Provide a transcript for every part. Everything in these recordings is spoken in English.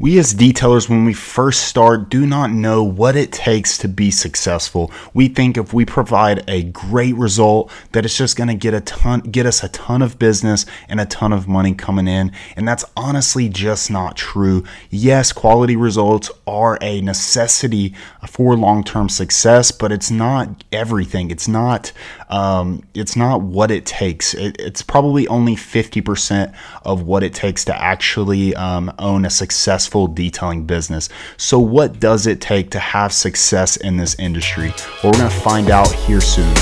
We as detailers, when we first start, do not know what it takes to be successful. We think if we provide a great result, that it's just going to get a ton, get us a ton of business and a ton of money coming in, and that's honestly just not true. Yes, quality results are a necessity for long-term success, but it's not everything. It's not, um, it's not what it takes. It, it's probably only fifty percent of what it takes to actually um, own a successful successful detailing business. So, what does it take to have success in this industry? Well, we're going to find out here soon.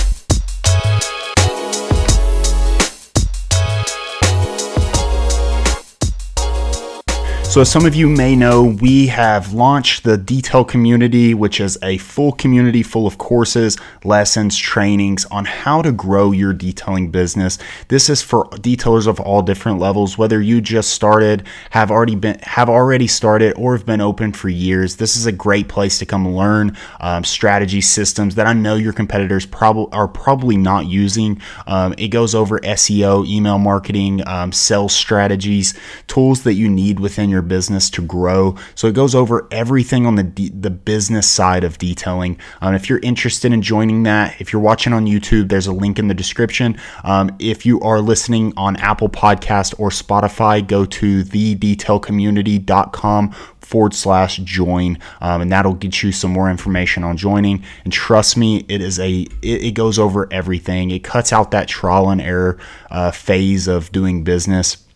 So, as some of you may know, we have launched the Detail Community, which is a full community full of courses, lessons, trainings on how to grow your detailing business. This is for detailers of all different levels, whether you just started, have already been, have already started, or have been open for years. This is a great place to come learn um, strategy systems that I know your competitors probably are probably not using. Um, it goes over SEO, email marketing, um, sales strategies, tools that you need within your business to grow. So it goes over everything on the de- the business side of detailing. Um, if you're interested in joining that, if you're watching on YouTube, there's a link in the description. Um, if you are listening on Apple Podcast or Spotify, go to thedetailcommunity.com forward slash join um, and that'll get you some more information on joining and trust me it is a it, it goes over everything it cuts out that trial and error uh, phase of doing business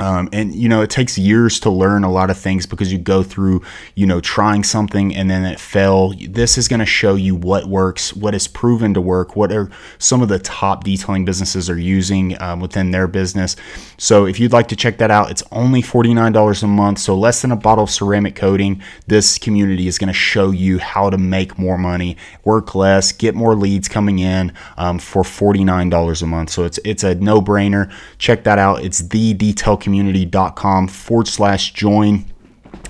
um, and you know it takes years to learn a lot of things because you go through you know trying something and then it fell. This is going to show you what works what is proven to work what are some of the top detailing businesses are using um, within their business. So if you'd like to check that out it's only $49 a month so less than a bottle of ceramic coating. This community is going to show you how to make more money work less get more leads coming in um, for $49 a month. So it's it's a no-brainer. Check that out. It's the detail community.com forward slash join.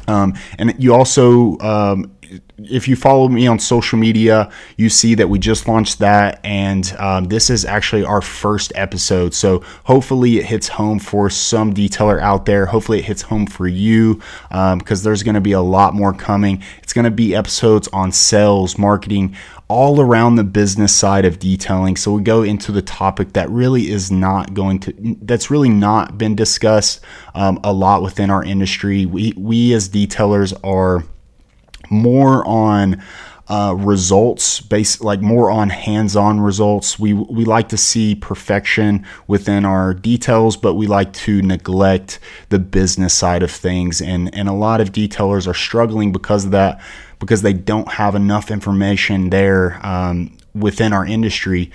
Um, and you also, um, if you follow me on social media, you see that we just launched that, and um, this is actually our first episode. So hopefully it hits home for some detailer out there. Hopefully it hits home for you because um, there's going to be a lot more coming. It's going to be episodes on sales, marketing, all around the business side of detailing. So we go into the topic that really is not going to, that's really not been discussed um, a lot within our industry. We, we as detailers are more on uh, results based like more on hands-on results we we like to see perfection within our details but we like to neglect the business side of things and and a lot of detailers are struggling because of that because they don't have enough information there um, within our industry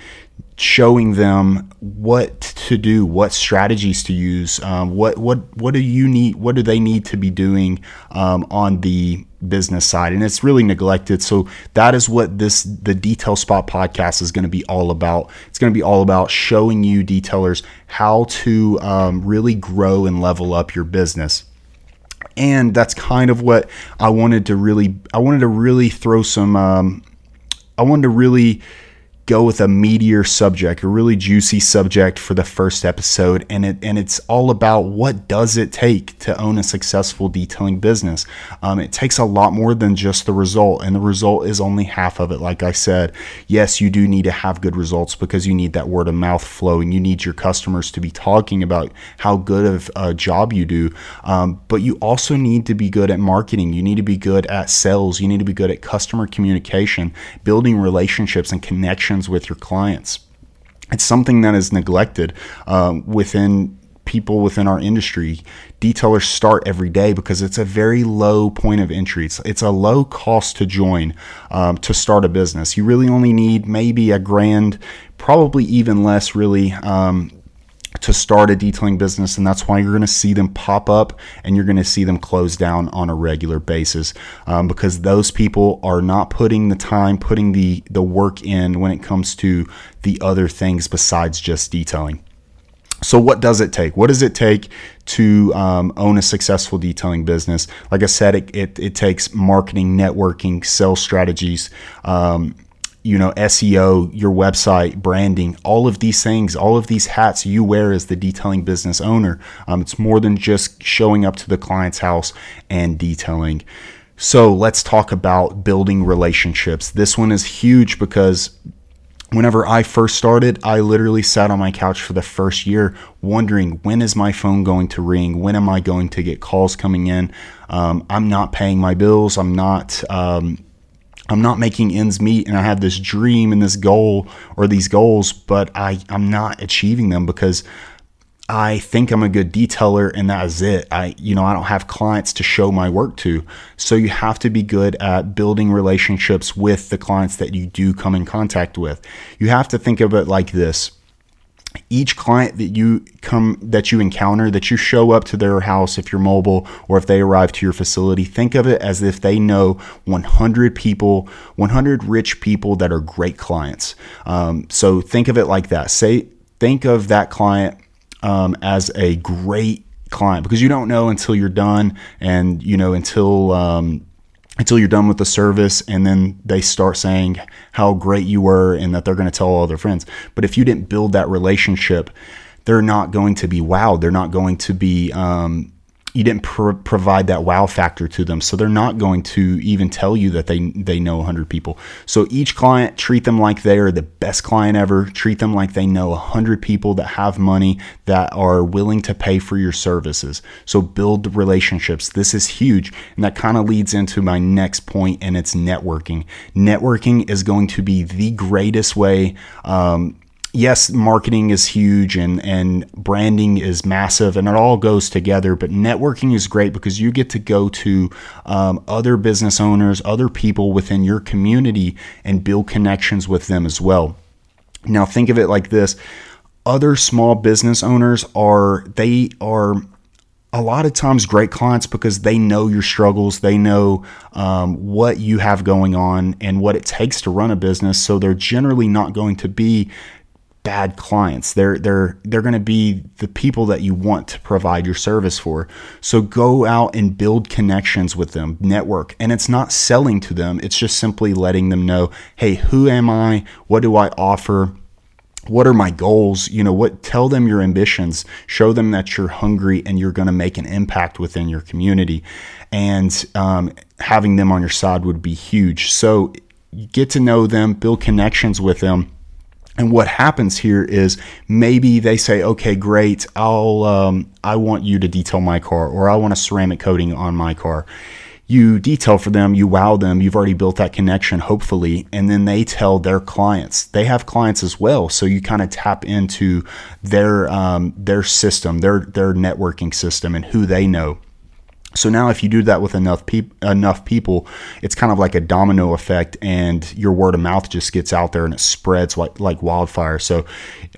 showing them what to do, what strategies to use, um, what what what do you need, what do they need to be doing um, on the business side, and it's really neglected. So that is what this the Detail Spot podcast is going to be all about. It's going to be all about showing you detailers how to um, really grow and level up your business and that's kind of what I wanted to really I wanted to really throw some um, I wanted to really go with a meatier subject, a really juicy subject for the first episode, and it and it's all about what does it take to own a successful detailing business. Um, it takes a lot more than just the result, and the result is only half of it. Like I said, yes, you do need to have good results because you need that word of mouth flow, and You need your customers to be talking about how good of a job you do, um, but you also need to be good at marketing. You need to be good at sales. You need to be good at customer communication, building relationships and connections with your clients. It's something that is neglected um, within people within our industry. Detailers start every day because it's a very low point of entry. It's, it's a low cost to join um, to start a business. You really only need maybe a grand, probably even less, really. Um, to start a detailing business, and that's why you're going to see them pop up and you're going to see them close down on a regular basis um, because those people are not putting the time, putting the the work in when it comes to the other things besides just detailing. So, what does it take? What does it take to um, own a successful detailing business? Like I said, it, it, it takes marketing, networking, sales strategies. Um, you know SEO, your website, branding, all of these things, all of these hats you wear as the detailing business owner. Um, it's more than just showing up to the client's house and detailing. So let's talk about building relationships. This one is huge because whenever I first started, I literally sat on my couch for the first year wondering when is my phone going to ring? When am I going to get calls coming in? Um, I'm not paying my bills. I'm not. Um, I'm not making ends meet and I have this dream and this goal or these goals, but I, I'm not achieving them because I think I'm a good detailer and that is it. I you know, I don't have clients to show my work to. So you have to be good at building relationships with the clients that you do come in contact with. You have to think of it like this. Each client that you come that you encounter that you show up to their house if you're mobile or if they arrive to your facility think of it as if they know 100 people 100 rich people that are great clients. Um, so think of it like that. Say think of that client um, as a great client because you don't know until you're done and you know until um, until you're done with the service and then they start saying how great you were and that they're going to tell all their friends. But if you didn't build that relationship they're not going to be wowed. They're not going to be um, you didn't pr- provide that wow factor to them. So they're not going to even tell you that they they know 100 people. So each client treat them like they are the best client ever. Treat them like they know 100 people that have money that are willing to pay for your services. So build relationships. This is huge. And that kind of leads into my next point and it's networking. Networking is going to be the greatest way um, yes, marketing is huge and, and branding is massive and it all goes together, but networking is great because you get to go to um, other business owners, other people within your community and build connections with them as well. Now, think of it like this. Other small business owners are, they are a lot of times great clients because they know your struggles. They know um, what you have going on and what it takes to run a business. So they're generally not going to be bad clients. They're they're they're going to be the people that you want to provide your service for. So go out and build connections with them, network. And it's not selling to them. It's just simply letting them know, "Hey, who am I? What do I offer?" What are my goals? You know, what tell them your ambitions, show them that you're hungry and you're going to make an impact within your community. And um, having them on your side would be huge. So get to know them, build connections with them and what happens here is maybe they say, okay, great, I'll, um, I want you to detail my car, or I want a ceramic coating on my car. You detail for them, you wow them, you've already built that connection, hopefully, and then they tell their clients. They have clients as well, so you kind of tap into their um, their system, their their networking system, and who they know. So now, if you do that with enough peop- enough people, it's kind of like a domino effect, and your word of mouth just gets out there and it spreads like like wildfire. So,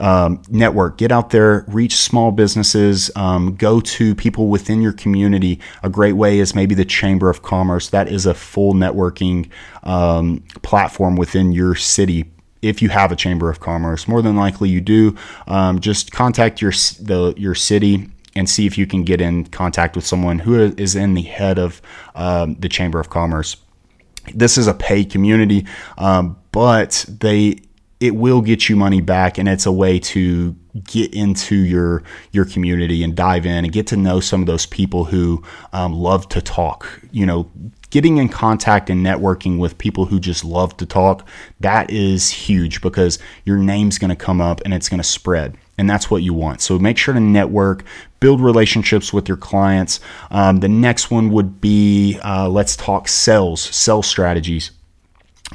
um, network, get out there, reach small businesses, um, go to people within your community. A great way is maybe the Chamber of Commerce. That is a full networking um, platform within your city if you have a chamber of commerce more than likely you do um, just contact your the your city and see if you can get in contact with someone who is in the head of um, the Chamber of Commerce. This is a paid community, um, but they it will get you money back, and it's a way to get into your your community and dive in and get to know some of those people who um, love to talk. You know, getting in contact and networking with people who just love to talk that is huge because your name's going to come up and it's going to spread and that's what you want. So make sure to network, build relationships with your clients. Um, the next one would be uh, let's talk sales, sales strategies.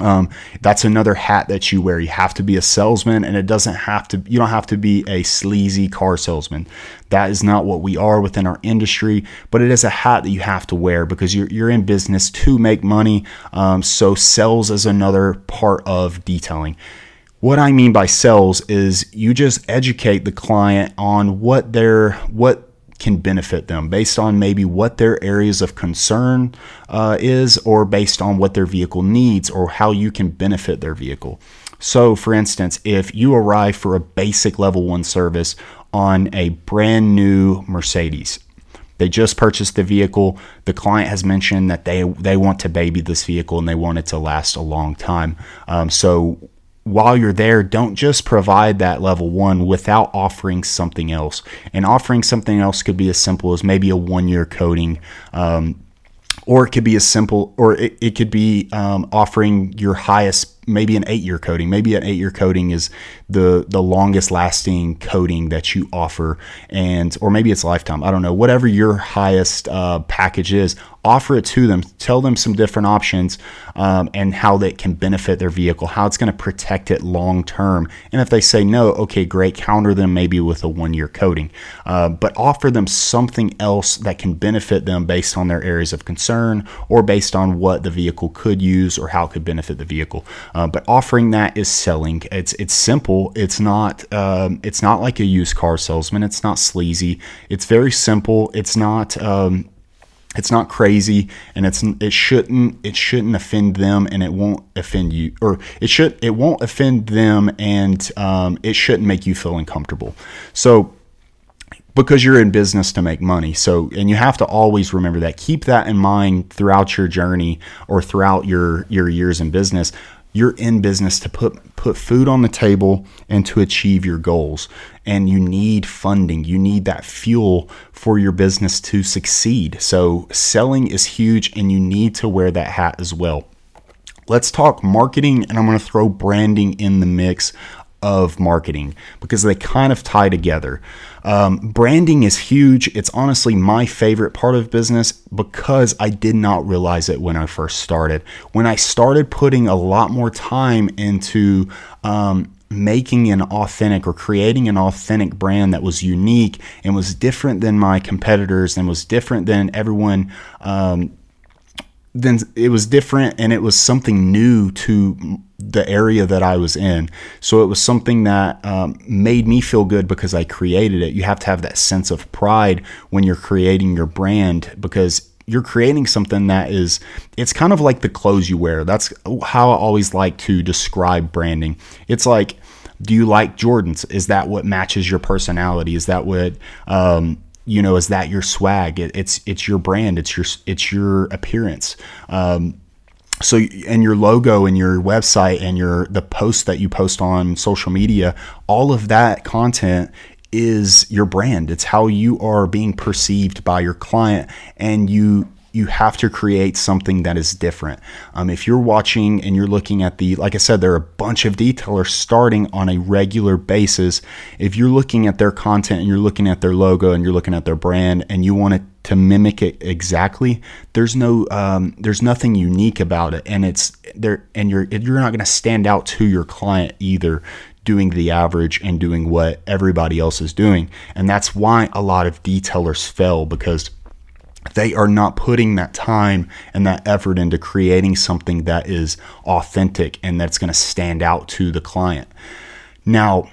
Um, that's another hat that you wear. You have to be a salesman, and it doesn't have to. You don't have to be a sleazy car salesman. That is not what we are within our industry. But it is a hat that you have to wear because you're you're in business to make money. Um, so sales is another part of detailing. What I mean by sales is you just educate the client on what their what can benefit them based on maybe what their areas of concern uh, is or based on what their vehicle needs or how you can benefit their vehicle. So, for instance, if you arrive for a basic level one service on a brand new Mercedes, They just purchased the vehicle. The client has mentioned that they they want to baby this vehicle and they want it to last a long time. Um, so while you're there, don't just provide that level one without offering something else. And offering something else could be as simple as maybe a one year coating. Um, or it could be as simple, or it, it could be um, offering your highest maybe an eight year coating. Maybe an eight year coating is the the longest lasting coating that you offer, and or maybe it's lifetime. I don't know. Whatever your highest uh, package is, offer it to them. Tell them some different options um, and how they can benefit their vehicle, how it's going to protect it long term. And if they say no, okay, great. Counter them maybe with a one year coating, uh, but offer them something else that can benefit them based on their areas of concern or based on what the vehicle could use or how it could benefit the vehicle. Uh, but offering that is selling. It's it's simple. It's not um, it's not like a used car salesman. It's not sleazy. It's very simple. It's not. Um, it's not crazy and it's it shouldn't it shouldn't offend them and it won't offend you or it should it won't offend them and um, it shouldn't make you feel uncomfortable so because you're in business to make money. So, and you have to always remember that. Keep that in mind throughout your journey or throughout your your years in business. You're in business to put put food on the table and to achieve your goals. And you need funding. You need that fuel for your business to succeed. So, selling is huge and you need to wear that hat as well. Let's talk marketing, and I'm going to throw branding in the mix of marketing because they kind of tie together. Um, branding is huge. It's honestly my favorite part of business because I did not realize it when I first started. When I started putting a lot more time into um, making an authentic or creating an authentic brand that was unique and was different than my competitors and was different than everyone um, then it was different and it was something new to the area that I was in. So it was something that um, made me feel good because I created it. You have to have that sense of pride when you're creating your brand because you're creating something that is it's kind of like the clothes you wear. That's how I always like to describe branding. It's like do you like Jordans? Is that what matches your personality? Is that what um, you know is that your swag? It, it's it's your brand. It's your it's your appearance. Um, so and your logo and your website and your the post that you post on social media all of that content is your brand. It's how you are being perceived by your client and you you have to create something that is different. Um, if you're watching and you're looking at the, like I said, there are a bunch of detailers starting on a regular basis. If you're looking at their content and you're looking at their logo and you're looking at their brand and you want it to mimic it exactly, there's no, um, there's nothing unique about it, and it's there, and you're you're not going to stand out to your client either doing the average and doing what everybody else is doing. And that's why a lot of detailers fail because they are not putting that time and that effort into creating something that is authentic and that's going to stand out to the client. Now,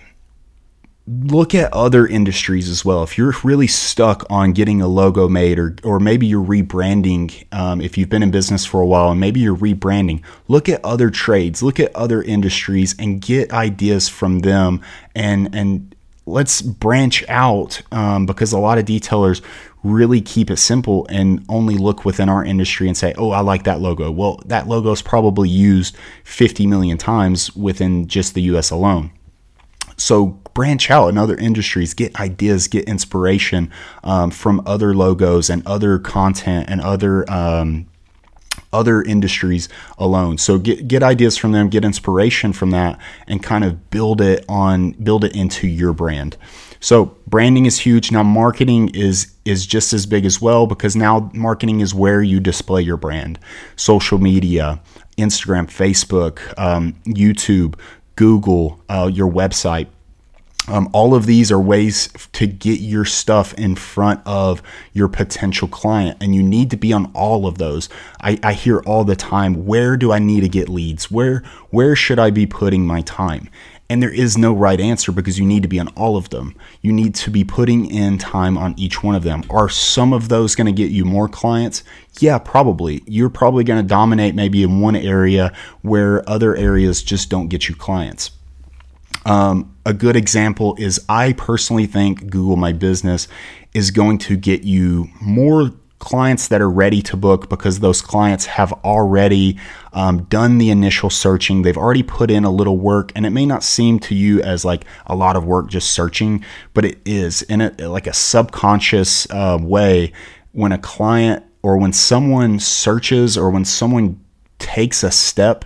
look at other industries as well. If you're really stuck on getting a logo made, or or maybe you're rebranding, um, if you've been in business for a while and maybe you're rebranding, look at other trades, look at other industries, and get ideas from them, and and let's branch out um, because a lot of detailers really keep it simple and only look within our industry and say, oh, I like that logo. Well, that logo is probably used 50 million times within just the US alone. So branch out in other industries, get ideas, get inspiration um, from other logos and other content and other um, other industries alone. So get get ideas from them, get inspiration from that, and kind of build it on build it into your brand. So branding is huge. Now marketing is is just as big as well because now marketing is where you display your brand. Social media, Instagram, Facebook, um, YouTube, Google, uh, your website. Um, all of these are ways to get your stuff in front of your potential client, and you need to be on all of those. I, I hear all the time, where do I need to get leads? Where where should I be putting my time? And there is no right answer because you need to be on all of them. You need to be putting in time on each one of them. Are some of those going to get you more clients? Yeah, probably. You're probably going to dominate maybe in one area where other areas just don't get you clients. Um, a good example is I personally think Google My Business is going to get you more clients that are ready to book because those clients have already um, done the initial searching. They've already put in a little work, and it may not seem to you as like a lot of work just searching, but it is in a like a subconscious uh, way when a client or when someone searches or when someone takes a step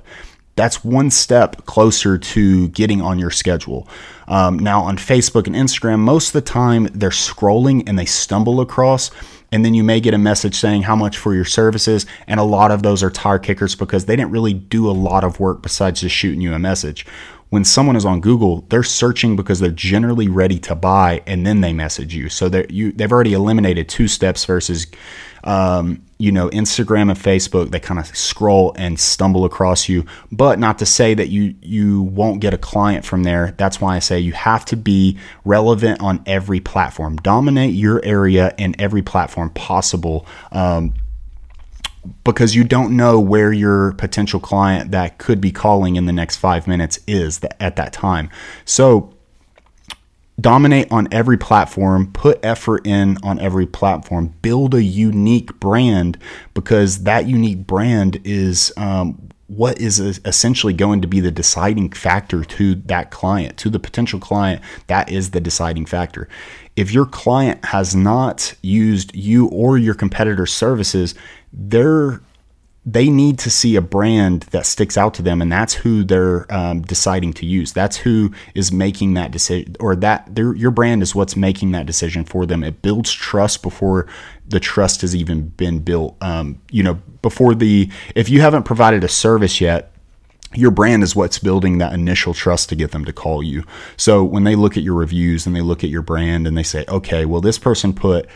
that's one step closer to getting on your schedule. Um, now, on Facebook and Instagram, most of the time they're scrolling and they stumble across, and then you may get a message saying how much for your services. And a lot of those are tire kickers because they didn't really do a lot of work besides just shooting you a message. When someone is on Google, they're searching because they're generally ready to buy, and then they message you. So you they've already eliminated two steps versus um, you know, Instagram and Facebook, they kind of scroll and stumble across you. But not to say that you you won't get a client from there. That's why I say you have to be relevant on every platform. Dominate your area in every platform possible. Um, because you don't know where your potential client that could be calling in the next five minutes is at that time. So dominate on every platform, put effort in on every platform, build a unique brand because that unique brand is um, what is essentially going to be the deciding factor to that client, to the potential client. That is the deciding factor. If your client has not used you or your competitor's services, they're they need to see a brand that sticks out to them, and that's who they're um, deciding to use. That's who is making that decision, or that your brand is what's making that decision for them. It builds trust before the trust has even been built. Um, you know, before the if you haven't provided a service yet, your brand is what's building that initial trust to get them to call you. So when they look at your reviews and they look at your brand and they say, okay, well, this person put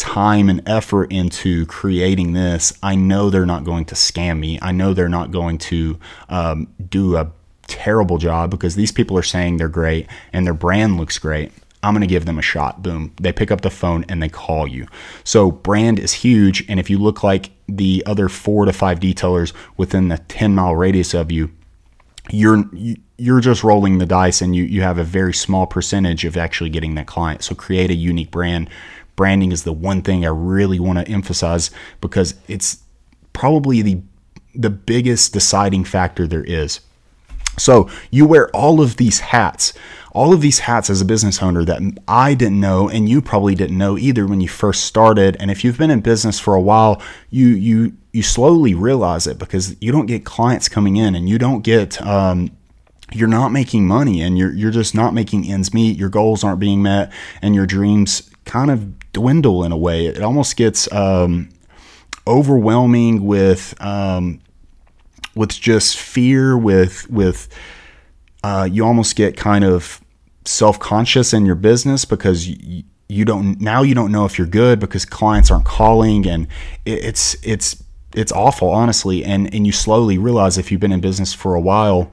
time and effort into creating this, I know they're not going to scam me. I know they're not going to um, do a terrible job because these people are saying they're great and their brand looks great. I'm going to give them a shot. Boom. They pick up the phone and they call you. So, brand is huge. And if you look like the other four to five detailers within the 10 mile radius of you, you're you're just rolling the dice and you you have a very small percentage of actually getting that client. So create a unique brand, branding is the one thing I really want to emphasize because it's probably the the biggest deciding factor there is. So you wear all of these hats, all of these hats as a business owner that I didn't know and you probably didn't know either when you first started. And if you've been in business for a while, you you you slowly realize it because you don't get clients coming in and you don't get um, you're not making money and you're you're just not making ends meet. Your goals aren't being met and your dreams kind of dwindle in a way. It almost gets um, overwhelming with um, with just fear. With with uh, you almost get kind of self conscious in your business because you, you don't now you don't know if you're good because clients aren't calling and it's it's it's awful honestly and and you slowly realize if you've been in business for a while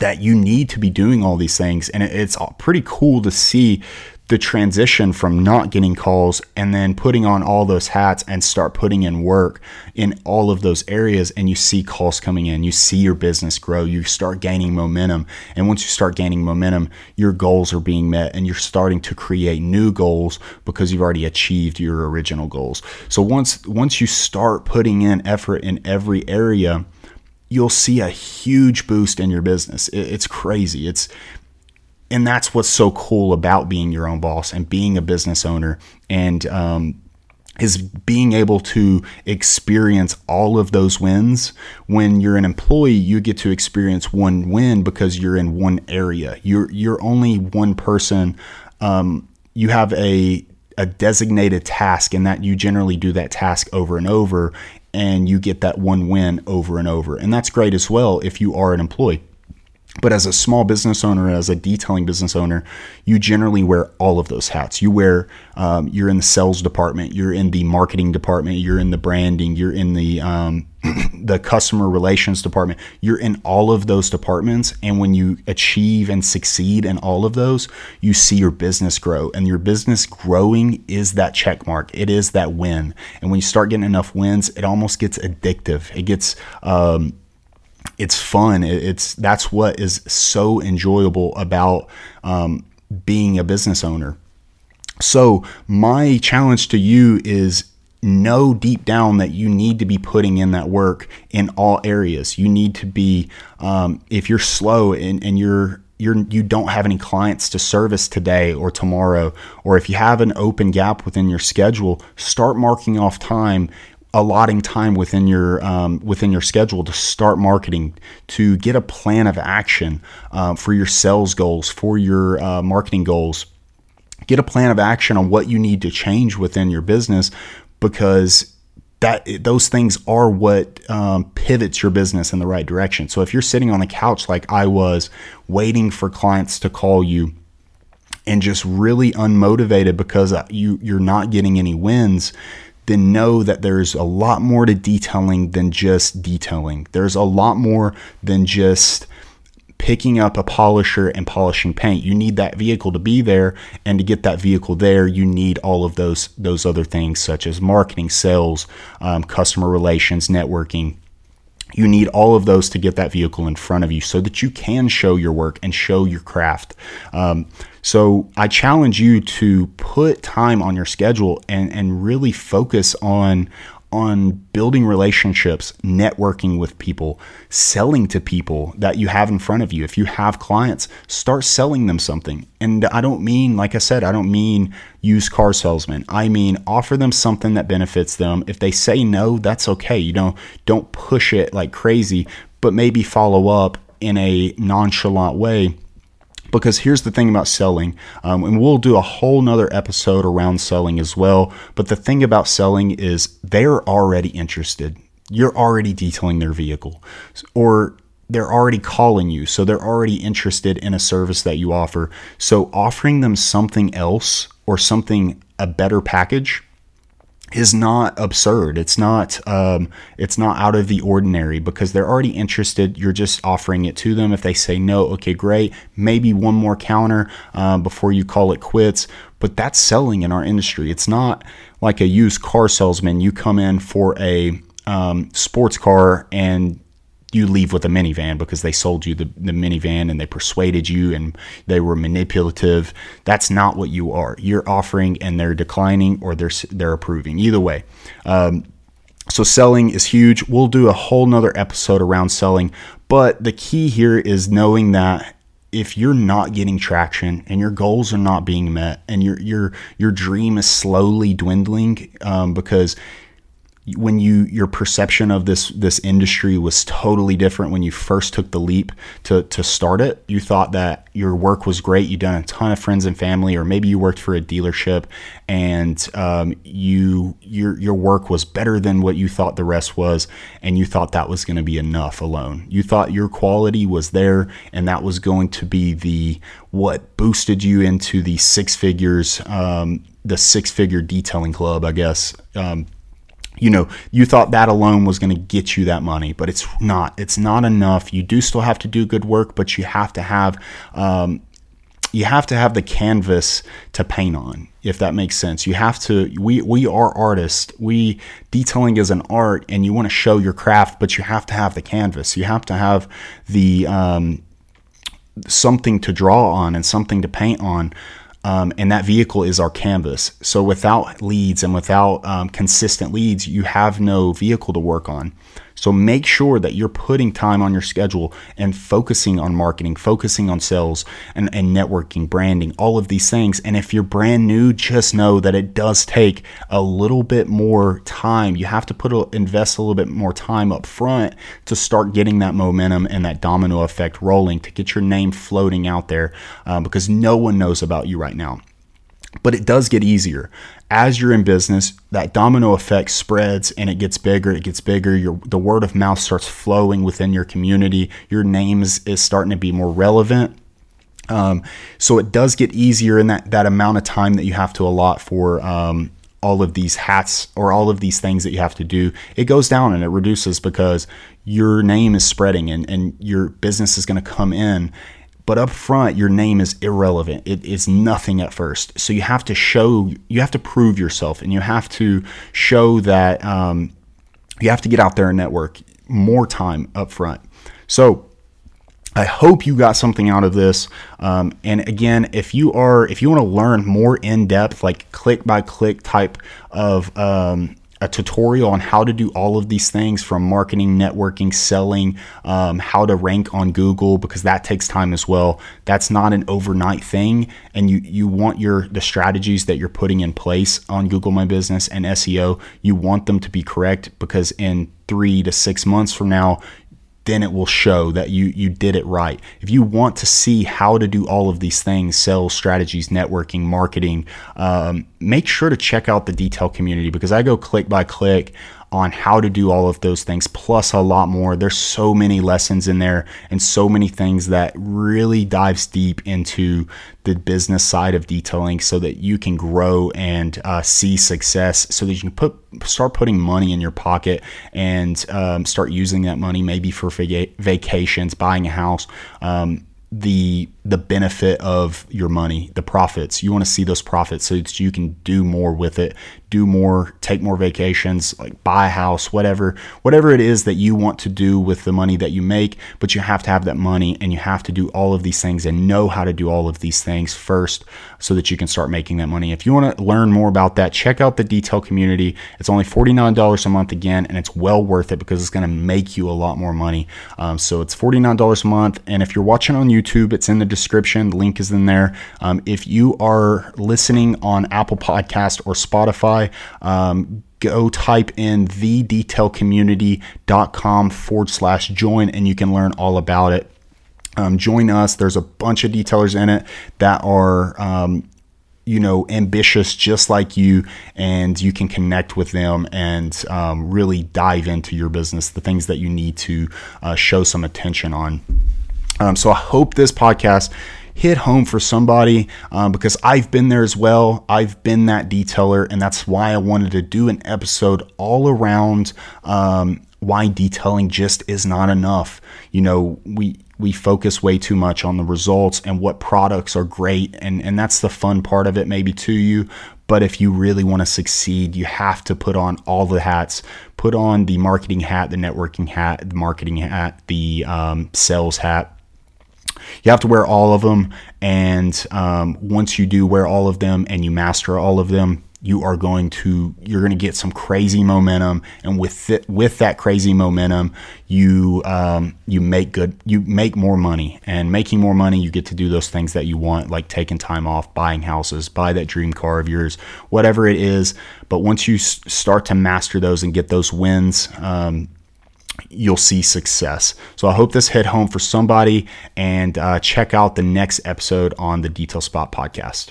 that you need to be doing all these things and it's pretty cool to see the transition from not getting calls and then putting on all those hats and start putting in work in all of those areas and you see calls coming in you see your business grow you start gaining momentum and once you start gaining momentum your goals are being met and you're starting to create new goals because you've already achieved your original goals so once once you start putting in effort in every area you'll see a huge boost in your business. It's crazy. It's and that's what's so cool about being your own boss and being a business owner and um, is being able to experience all of those wins. When you're an employee, you get to experience one win because you're in one area. You're you're only one person. Um, you have a a designated task, and that you generally do that task over and over, and you get that one win over and over. And that's great as well if you are an employee. But as a small business owner, as a detailing business owner, you generally wear all of those hats. You wear, um, you're in the sales department, you're in the marketing department, you're in the branding, you're in the um, the customer relations department. You're in all of those departments, and when you achieve and succeed in all of those, you see your business grow. And your business growing is that check mark. It is that win. And when you start getting enough wins, it almost gets addictive. It gets um, it's fun. It's that's what is so enjoyable about um, being a business owner. So, my challenge to you is know deep down that you need to be putting in that work in all areas. You need to be, um, if you're slow and, and you're you're you don't have any clients to service today or tomorrow, or if you have an open gap within your schedule, start marking off time allotting time within your um, within your schedule to start marketing to get a plan of action um, for your sales goals for your uh, marketing goals get a plan of action on what you need to change within your business because that those things are what um, pivots your business in the right direction. So if you're sitting on the couch like I was, waiting for clients to call you, and just really unmotivated because uh, you you're not getting any wins, then know that there's a lot more to detailing than just detailing. There's a lot more than just picking up a polisher and polishing paint. You need that vehicle to be there, and to get that vehicle there, you need all of those those other things such as marketing, sales, um, customer relations, networking. You need all of those to get that vehicle in front of you so that you can show your work and show your craft. Um, so I challenge you to put time on your schedule and, and really focus on on building relationships, networking with people, selling to people that you have in front of you. If you have clients, start selling them something. And I don't mean, like I said, I don't mean used car salesman. I mean offer them something that benefits them. If they say no, that's okay. You know, don't push it like crazy, but maybe follow up in a nonchalant way because here's the thing about selling um, and we'll do a whole nother episode around selling as well but the thing about selling is they're already interested. You're already detailing their vehicle or they're already calling you so they're already interested in a service that you offer. So offering them something else or something a better package is not absurd. It's not um, it's not out of the ordinary because they're already interested. You're just offering it to them. If they say no, okay, great. Maybe one more counter uh, before you call it quits. But that's selling in our industry. It's not like a used car salesman. You come in for a um, sports car and you leave with a minivan because they sold you the, the minivan and they persuaded you and they were manipulative. That's not what you are. You're offering and they're declining or they're they're approving. Either way. Um, so selling is huge. We'll do a whole nother episode around selling, but the key here is knowing that if you're not getting traction and your goals are not being met and your your your dream is slowly dwindling um, because when you your perception of this this industry was totally different when you first took the leap to to start it you thought that your work was great you'd done a ton of friends and family or maybe you worked for a dealership and um, you your your work was better than what you thought the rest was and you thought that was going to be enough alone. You thought your quality was there and that was going to be the what boosted you into the six figures um, the six figure detailing club i guess um, you know, you thought that alone was going to get you that money, but it's not. It's not enough. You do still have to do good work, but you have to have um, you have to have the canvas to paint on if that makes sense you have to we we are artists we detailing is an art and you want to show your craft but you have to have the canvas you have to have the um, something to draw on and something to paint on um, and that vehicle is our canvas. So without leads and without um, consistent leads, you have no vehicle to work on. So make sure that you're putting time on your schedule and focusing on marketing, focusing on sales and, and networking, branding, all of these things. And if you're brand new, just know that it does take a little bit more time. You have to put a, invest a little bit more time up front to start getting that momentum and that domino effect rolling to get your name floating out there um, because no one knows about you right now. But it does get easier as you're in business, that domino effect spreads and it gets bigger, it gets bigger. Your the word of mouth starts flowing within your community. Your name is, is starting to be more relevant. Um, so it does get easier in that that amount of time that you have to allot for um, all of these hats or all of these things that you have to do. It goes down and it reduces because your name is spreading and, and your business is going to come in but up front your name is irrelevant. It is nothing at first. So you have to show you have to prove yourself and you have to show that um, you have to get out there and network more time up front. So I hope you got something out of this. Um, and again, if you are, if you want to learn more in depth, like click by click type of um, a tutorial on how to do all of these things from marketing, networking, selling, um, how to rank on Google because that takes time as well. That's not an overnight thing, and you you want your the strategies that you're putting in place on Google My Business and SEO. You want them to be correct because in three to six months from now, then it will show that you you did it right. If you want to see how to do all of these things, sales strategies, networking, marketing, um, make sure to check out the detail community because I go click by click on how to do all of those things, plus a lot more. There's so many lessons in there and so many things that really dives deep into the business side of detailing so that you can grow and uh, see success so that you can put start putting money in your pocket and um, start using that money maybe for vacations, buying a house, um, the the benefit of your money, the profits. You want to see those profits so that you can do more with it, do more, take more vacations, like buy a house, whatever, whatever it is that you want to do with the money that you make, but you have to have that money and you have to do all of these things and know how to do all of these things first so that you can start making that money. If you want to learn more about that, check out the detail community. It's only $49 a month again, and it's well worth it because it's going to make you a lot more money. Um, so it's $49 a month. And if you're watching on YouTube, it's in the description. The link is in there. Um, if you are listening on Apple Podcast or Spotify, um, go type in thedetailcommunity.com forward slash join and you can learn all about it. Um, join us. There's a bunch of detailers in it that are um, you know ambitious just like you and you can connect with them and um, really dive into your business the things that you need to uh, show some attention on um, so I hope this podcast hit home for somebody um, because I've been there as well. I've been that detailer, and that's why I wanted to do an episode all around um, why detailing just is not enough. You know, we we focus way too much on the results and what products are great, and and that's the fun part of it, maybe to you. But if you really want to succeed, you have to put on all the hats. Put on the marketing hat, the networking hat, the marketing hat, the um, sales hat you have to wear all of them. And um, once you do wear all of them and you master all of them, you are going to you're going to get some crazy momentum and with it, with that crazy momentum you um, you make good you make more money and making more money you get to do those things that you want like taking time off buying houses buy that dream car of yours whatever it is but once you s- start to master those and get those wins um, you'll see success. So I hope this hit home for somebody and uh, check out the next episode on the Detail Spot podcast.